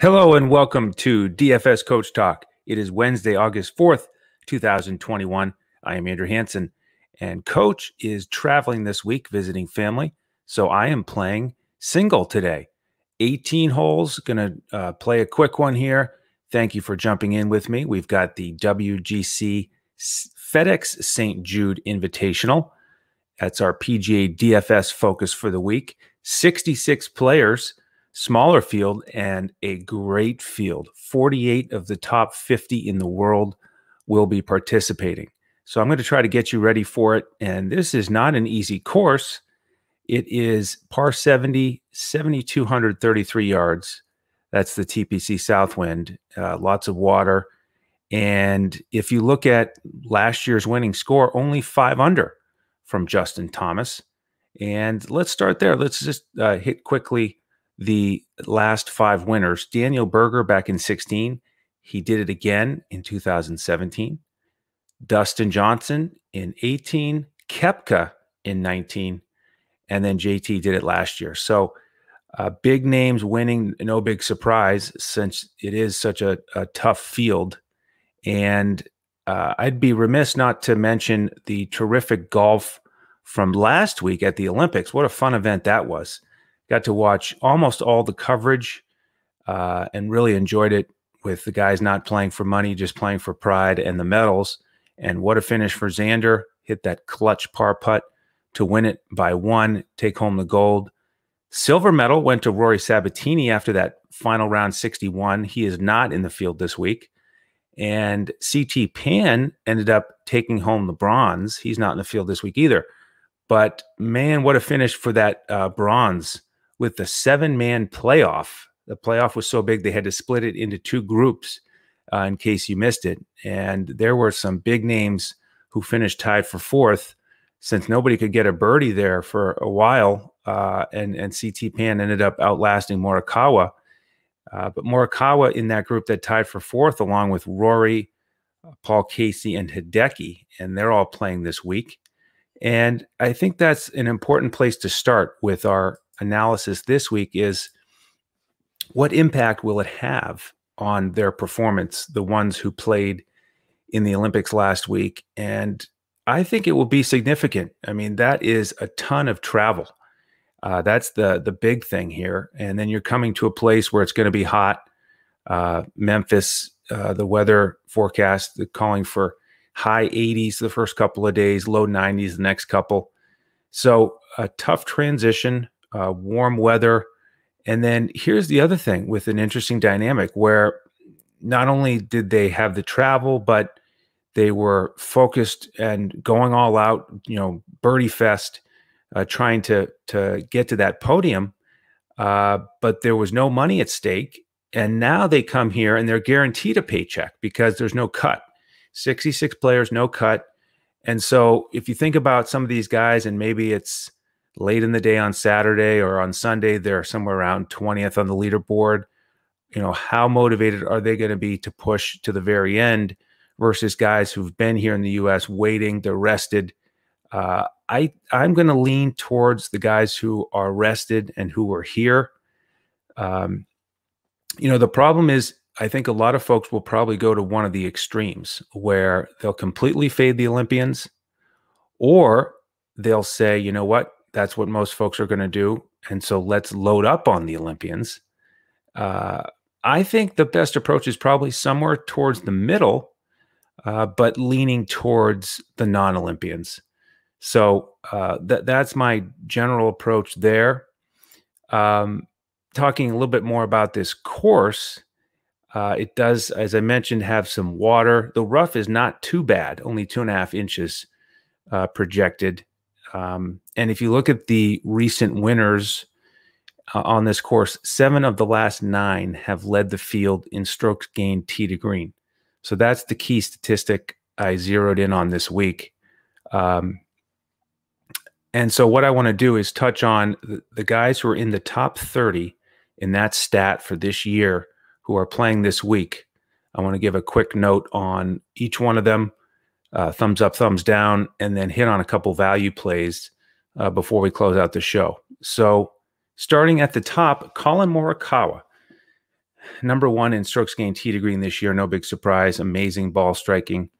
Hello and welcome to DFS Coach Talk. It is Wednesday, August 4th, 2021. I am Andrew Hanson, and Coach is traveling this week visiting family. So I am playing single today. 18 holes, to uh, play a quick one here. Thank you for jumping in with me. We've got the WGC FedEx St. Jude Invitational. That's our PGA DFS focus for the week. 66 players smaller field and a great field. 48 of the top 50 in the world will be participating. So I'm going to try to get you ready for it. And this is not an easy course. It is par 70, 7,233 yards. That's the TPC Southwind. Uh, lots of water. And if you look at last year's winning score, only five under from Justin Thomas. And let's start there. Let's just uh, hit quickly the last five winners. Daniel Berger back in 16. He did it again in 2017. Dustin Johnson in 18. Koepka in 19. And then JT did it last year. So uh, big names winning, no big surprise since it is such a, a tough field. And uh, I'd be remiss not to mention the terrific golf from last week at the Olympics. What a fun event that was got to watch almost all the coverage uh, and really enjoyed it with the guys not playing for money, just playing for pride and the medals. And what a finish for Xander! Hit that clutch par putt to win it by one, take home the gold. Silver medal went to Rory Sabbatini after that final round 61. He is not in the field this week. And CT Pan ended up taking home the bronze. He's not in the field this week either. But man, what a finish for that uh, bronze with the seven man playoff. The playoff was so big they had to split it into two groups uh, in case you missed it. And there were some big names who finished tied for fourth since nobody could get a birdie there for a while. Uh, and, and CT Pan ended up outlasting Morikawa. Uh, but Morikawa in that group that tied for fourth, along with Rory, uh, Paul Casey, and Hideki, and they're all playing this week. And I think that's an important place to start with our analysis this week is what impact will it have on their performance, the ones who played in the Olympics last week? And I think it will be significant. I mean, that is a ton of travel. Uh, that's the the big thing here. And then you're coming to a place where it's going to be hot. Uh, Memphis, uh, the weather forecast calling for high 80s the first couple of days, low 90s the next couple. So a tough transition uh, warm weather. And then here's the other thing with an interesting dynamic where not only did they have the travel, but they were focused and going all out, you know, birdie fest, uh, trying to to get to that podium. Uh, but there was no money at stake, and now they come here and they're guaranteed a paycheck because there's no cut. 66 players, no cut. And so if you think about some of these guys, and maybe it's late in the day on Saturday or on Sunday, they're somewhere around 20th on the leaderboard. You know, how motivated are they going to be to push to the very end versus guys who've been here in the US waiting, they're rested. Uh, I I'm going to lean towards the guys who are rested and who are here. Um, you know, the problem is I think a lot of folks will probably go to one of the extremes where they'll completely fade the Olympians, or they'll say, you know what, that's what most folks are going to do. And so let's load up on the Olympians. Uh, I think the best approach is probably somewhere towards the middle, uh, but leaning towards the non Olympians. So uh, th- that's my general approach there. Um, talking a little bit more about this course, uh, it does, as I mentioned, have some water. The rough is not too bad, only two and a half inches uh, projected. Um, and if you look at the recent winners uh, on this course, seven of the last nine have led the field in strokes gained tee to green. So that's the key statistic I zeroed in on this week. Um, and so what I want to do is touch on the, the guys who are in the top 30 in that stat for this year who are playing this week. I want to give a quick note on each one of them uh, thumbs up, thumbs down, and then hit on a couple value plays uh, before we close out the show. So, starting at the top, Collin Morikawa. number one in strokes gained tee to green this year. No big surprise. Amazing ball striking.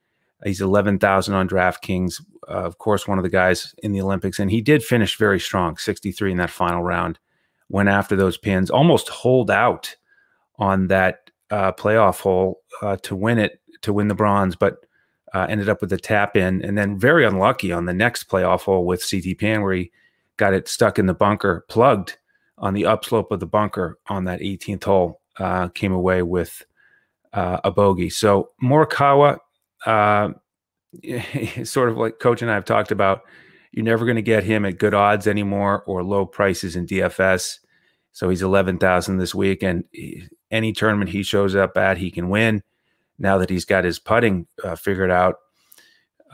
He's 11,000 on DraftKings. Uh, of course, one of the guys in the Olympics. And he did finish very strong, 63 in that final round. Went after those pins, almost hold out on that uh, playoff hole uh, to win it, to win the bronze, but uh, ended up with a tap in. And then very unlucky on the next playoff hole with CT Pan, where he got it stuck in the bunker, plugged on the upslope of the bunker on that 18th hole. Uh, came away with uh, a bogey. So Morikawa, uh, sort of like Coach and I have talked about, you're never going to get him at good odds anymore or low prices in DFS. So he's 11,000 this week, and any tournament he shows up at, he can win. Now that he's got his putting uh, figured out,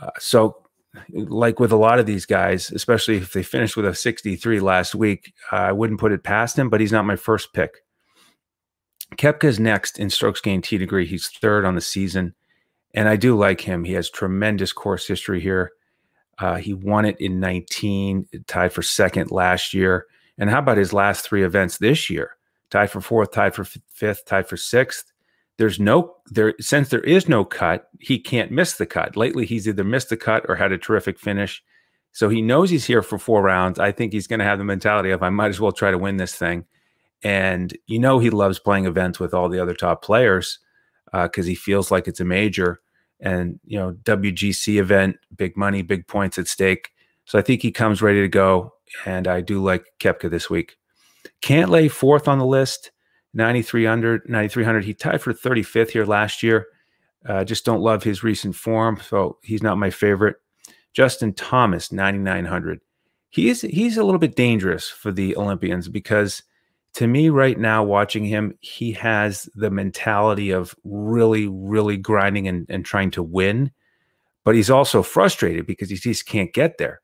uh, so like with a lot of these guys, especially if they finished with a 63 last week, uh, I wouldn't put it past him, but he's not my first pick. Koepka's next in strokes gained tee degree. He's third on the season. And I do like him. He has tremendous course history here. Uh, he won it in 19, tied for second last year. And how about his last three events this year? Tied for fourth, tied for fifth, tied for sixth. There's no there since there is no cut, he can't miss the cut. Lately, he's either missed the cut or had a terrific finish. So he knows he's here for four rounds. I think he's going to have the mentality of I might as well try to win this thing. And you know he loves playing events with all the other top players because uh, he feels like it's a major and you know WGC event, big money, big points at stake. So I think he comes ready to go, and I do like Koepka this week. Cantlay fourth on the list, 9,300. 9,300. He tied for 35th here last year. Uh, just don't love his recent form, so he's not my favorite. Justin Thomas, 9,900. He is he's a little bit dangerous for the Olympians because to me right now watching him he has the mentality of really really grinding and, and trying to win but he's also frustrated because he just can't get there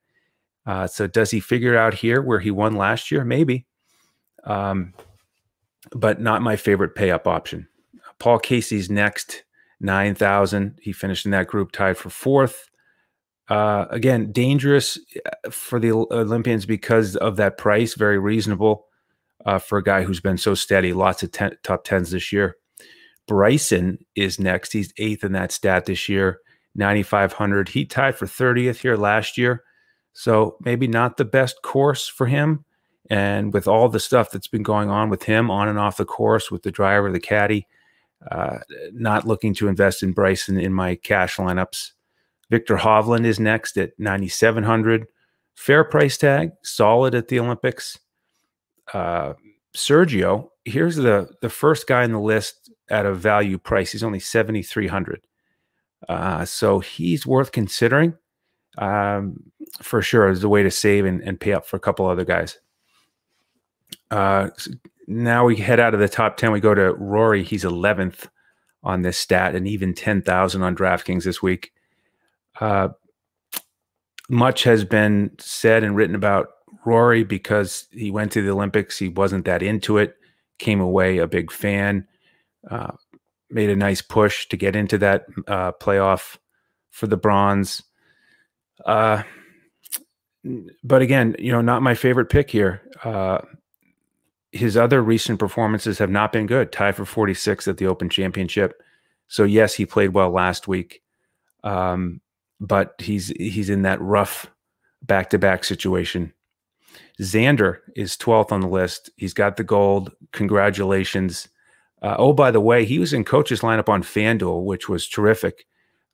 uh, so does he figure out here where he won last year maybe um, but not my favorite pay up option paul casey's next 9000 he finished in that group tied for fourth uh, again dangerous uh, for the olympians because of that price very reasonable uh, for a guy who's been so steady. Lots of ten, top tens this year. Bryson is next. He's eighth in that stat this year, 9,500. He tied for 30th here last year. So maybe not the best course for him. And with all the stuff that's been going on with him on and off the course, with the driver, the caddy, uh, not looking to invest in Bryson in my cash lineups. Viktor Hovland is next at 9,700. Fair price tag, solid at the Olympics uh, Sergio, here's the the first guy in the list at a value price. He's only seventy three hundred, uh, so he's worth considering um, for sure as a way to save and, and pay up for a couple other guys. Uh, now we head out of the top ten. We go to Rory. He's eleventh on this stat, and even ten thousand on DraftKings this week. Uh, much has been said and written about Rory because he went to the Olympics. He wasn't that into it. Came away a big fan. Uh, made a nice push to get into that uh, playoff for the bronze. Uh, but again, you know, not my favorite pick here. His other recent performances have not been good. Tied for 46 at the Open Championship. So yes, he played well last week, um, but he's he's in that rough back to back situation Xander is 12th on the list. He's got the gold. Congratulations. Uh, oh, by the way, he was in coach's lineup on FanDuel, which was terrific.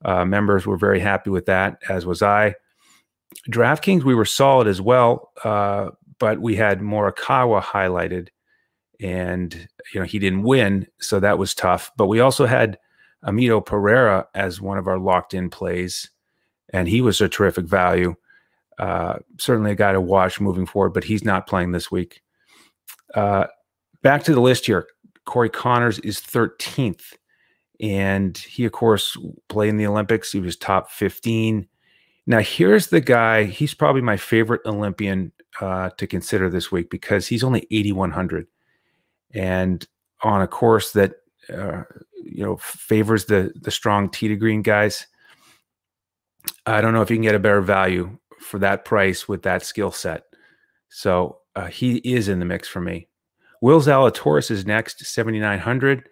Uh, members were very happy with that, as was I. DraftKings, we were solid as well, uh, but we had Morikawa highlighted, and you know he didn't win, so that was tough. But we also had Mito Pereira as one of our locked-in plays, and he was a terrific value. Uh, certainly a guy to watch moving forward, but he's not playing this week. Uh, back to the list here. Corey Conners is 13th. And he, of course, played in the Olympics. He was top 15. Now, here's the guy. He's probably my favorite Olympian uh, to consider this week because he's only 8,100. And on a course that, uh, you know, favors the, the strong tee to green guys. I don't know if you can get a better value for that price with that skill set. So uh, he is in the mix for me. Will Zalatoris is next, 7,900.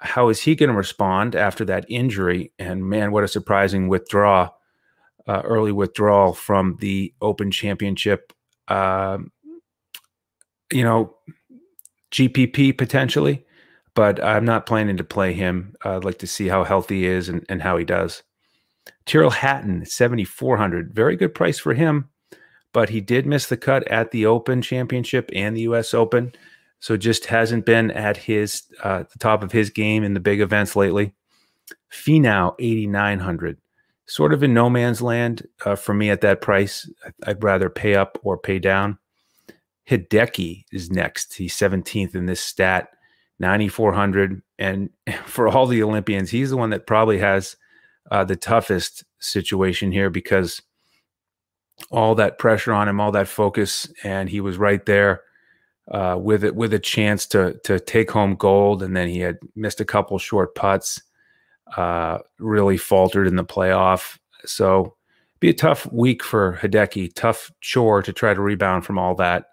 how is he going to respond after that injury? And man, what a surprising withdrawal, uh, early withdrawal from the Open Championship. Uh, you know, GPP potentially, but I'm not planning to play him. I'd like to see how healthy he is and, and how he does. Tyrrell Hatton, 7,400. Very good price for him, but he did miss the cut at the Open Championship and the U.S. Open. So just hasn't been at his uh, the top of his game in the big events lately. Finau, 8,900. Sort of in no man's land uh, for me at that price. I'd rather pay up or pay down. Hideki is next. He's 17th in this stat, 9,400. And for all the Olympians, he's the one that probably has uh, the toughest situation here because all that pressure on him, all that focus, and he was right there uh, with it with a chance to to take home gold, and then he had missed a couple short putts, uh, really faltered in the playoff. So be a tough week for Hideki, tough chore to try to rebound from all that.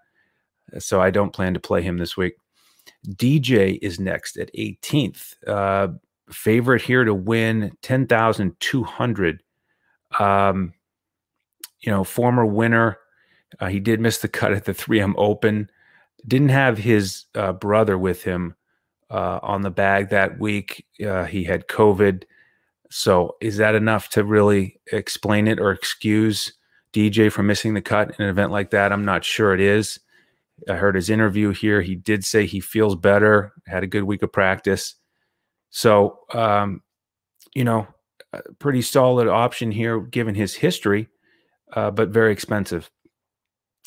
So I don't plan to play him this week. DJ is next at 18th. Uh, favorite here to win 10,200. Um, you know, former winner. Uh, he did miss the cut at the 3M Open. Didn't have his uh, brother with him uh, on the bag that week. Uh, he had COVID. So, is that enough to really explain it or excuse DJ from missing the cut in an event like that? I'm not sure it is. I heard his interview here. He did say he feels better, had a good week of practice. So, um, you know, pretty solid option here given his history, uh, but very expensive.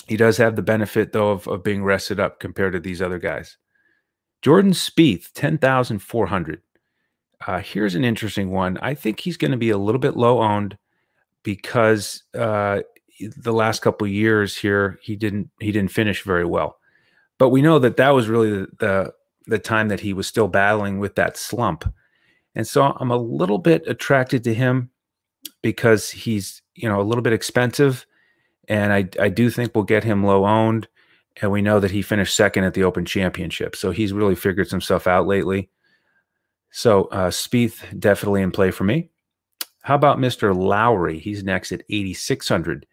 He does have the benefit, though, of, of being rested up compared to these other guys. Jordan Spieth, 10,400. Uh, here's an interesting one. I think he's going to be a little bit low owned because uh, the last couple years here he didn't he didn't finish very well. But we know that that was really the, the the time that he was still battling with that slump. And so I'm a little bit attracted to him because he's, you know, a little bit expensive. And I, I do think we'll get him low owned. And we know that he finished second at the Open Championship. So he's really figured stuff out lately. So uh, Spieth definitely in play for me. How about Mr. Lowry? He's next at 8,600.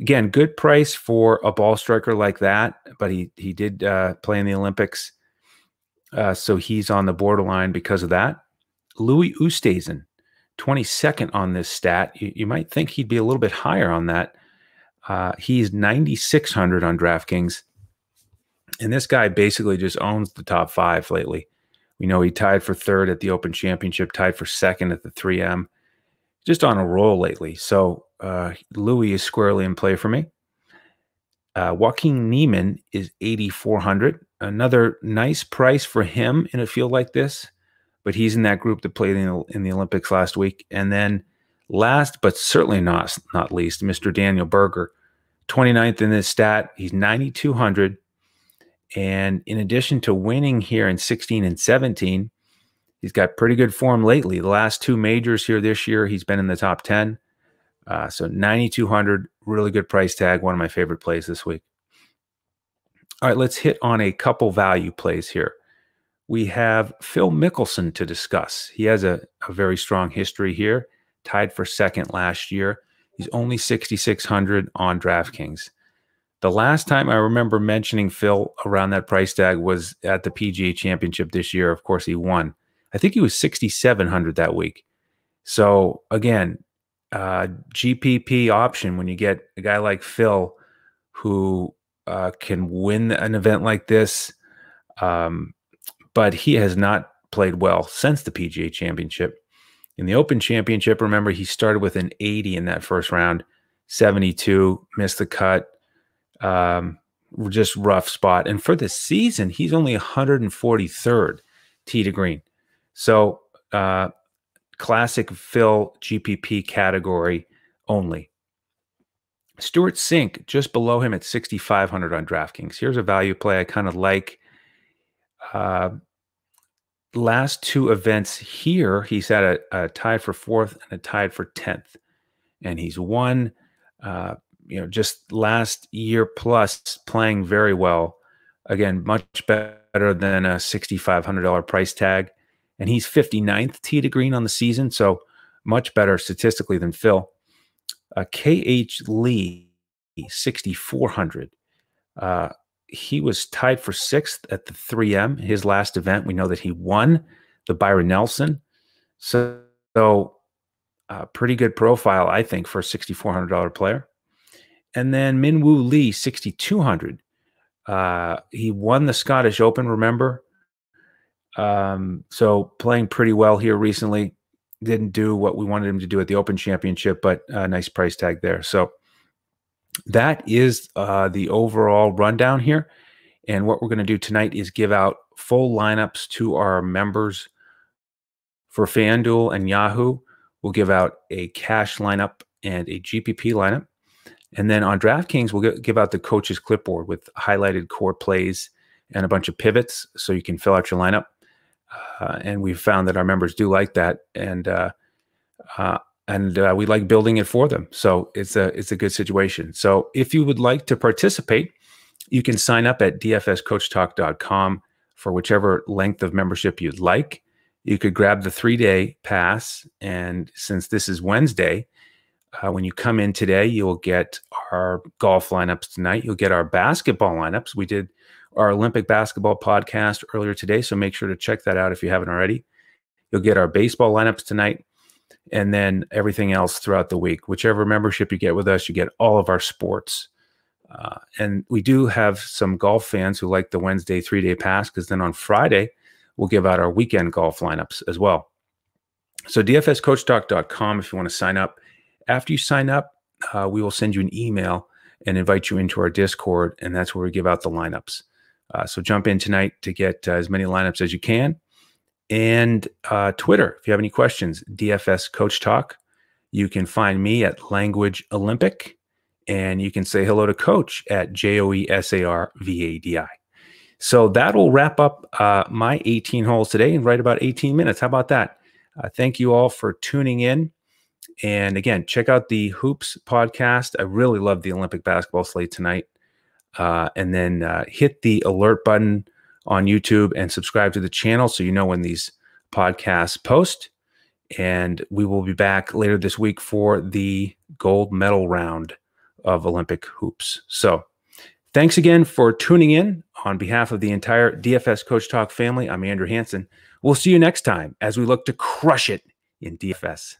Again, good price for a ball striker like that, but he he did uh, play in the Olympics. Uh, so he's on the borderline because of that. Louis Oosthuizen, 22nd on this stat. You, you, might think he'd be a little bit higher on that. Uh, he's 9,600 on DraftKings. And this guy basically just owns the top five lately. We know he tied for third at the Open Championship, tied for second at the 3M. Just on a roll lately. So uh, Louis is squarely in play for me. Uh, Joaquin Niemann is 8,400 another nice price for him in a field like this, but he's in that group that played in the, in the Olympics last week. And then last but certainly not not least, Mr. Daniel Berger, 29th in this stat. He's 9,200. And in addition to winning here in 16 and 17, he's got pretty good form lately. The last two majors here this year, he's been in the top 10. Uh, so 9,200, really good price tag. One of my favorite plays this week. All right, let's hit on a couple value plays here. We have Phil Mickelson to discuss. He has a, a very strong history here, tied for second last year. He's only 6,600 on DraftKings. The last time I remember mentioning Phil around that price tag was at the PGA Championship this year. Of course, he won. I think he was 6,700 that week. So, again, uh, GPP option when you get a guy like Phil who uh, can win an event like this. Um, but he has not played well since the PGA Championship. In the Open Championship, remember, he started with an 80 in that first round, 72, missed the cut. Um, just rough spot. And for the season, he's only 143rd tee to green. So, uh, classic Phil GPP category only. Stewart Cink just below him at 6,500 on DraftKings. Here's a value play I kind of like. Uh, last two events here, he's had a, a, tied for fourth and a tied for 10th. And he's won, uh, you know, just last year plus playing very well. Again, much better than a $6,500 price tag. and he's 59th tee to green on the season, so much better statistically than Phil. Uh, KH Lee, 6,400. Uh, he was tied for sixth at the 3M, his last event. We know that he won the Byron Nelson. So, so uh, pretty good profile, I think, for a $6,400 player. And then Minwoo Lee, 6,200. Uh, he won the Scottish Open, remember? Um, so playing pretty well here recently. Didn't do what we wanted him to do at the Open Championship, but a nice price tag there. So that is uh, the overall rundown here. And what we're going to do tonight is give out full lineups to our members for FanDuel and Yahoo. We'll give out a cash lineup and a GPP lineup. And then on DraftKings, we'll give out the coach's clipboard with highlighted core plays and a bunch of pivots so you can fill out your lineup. Uh, and we've found that our members do like that. And uh, uh, and uh, we like building it for them. So it's a it's a good situation. So if you would like to participate, you can sign up at dfscoachtalk.com for whichever length of membership you'd like. You could grab the three day pass, and since this is Wednesday, uh, when you come in today, you'll get our golf lineups tonight. You'll get our basketball lineups. We did our Olympic basketball podcast earlier today, so make sure to check that out if you haven't already. You'll get our baseball lineups tonight and then everything else throughout the week. Whichever membership you get with us, you get all of our sports. Uh, and we do have some golf fans who like the Wednesday three day pass because then on Friday, we'll give out our weekend golf lineups as well. So, dfscoachtalk.com if you want to sign up. After you sign up, uh, we will send you an email and invite you into our Discord, and that's where we give out the lineups. Uh, so, jump in tonight to get uh, as many lineups as you can and uh, Twitter. If you have any questions, DFS Coach Talk. You can find me at Language Olympic, and you can say hello to Coach at J O E S A R V A D I. So that'll wrap up uh, my 18 holes today in right about 18 minutes. How about that? Uh, thank you all for tuning in. And again, check out the Hoops podcast. I really love the Olympic basketball slate tonight. Uh, and then uh, hit the alert button on YouTube and subscribe to the channel so you know when these podcasts post. And we will be back later this week for the gold medal round of Olympic hoops. So, thanks again for tuning in. On behalf of the entire DFS Coach Talk family, I'm Andrew Hanson. We'll see you next time as we look to crush it in DFS.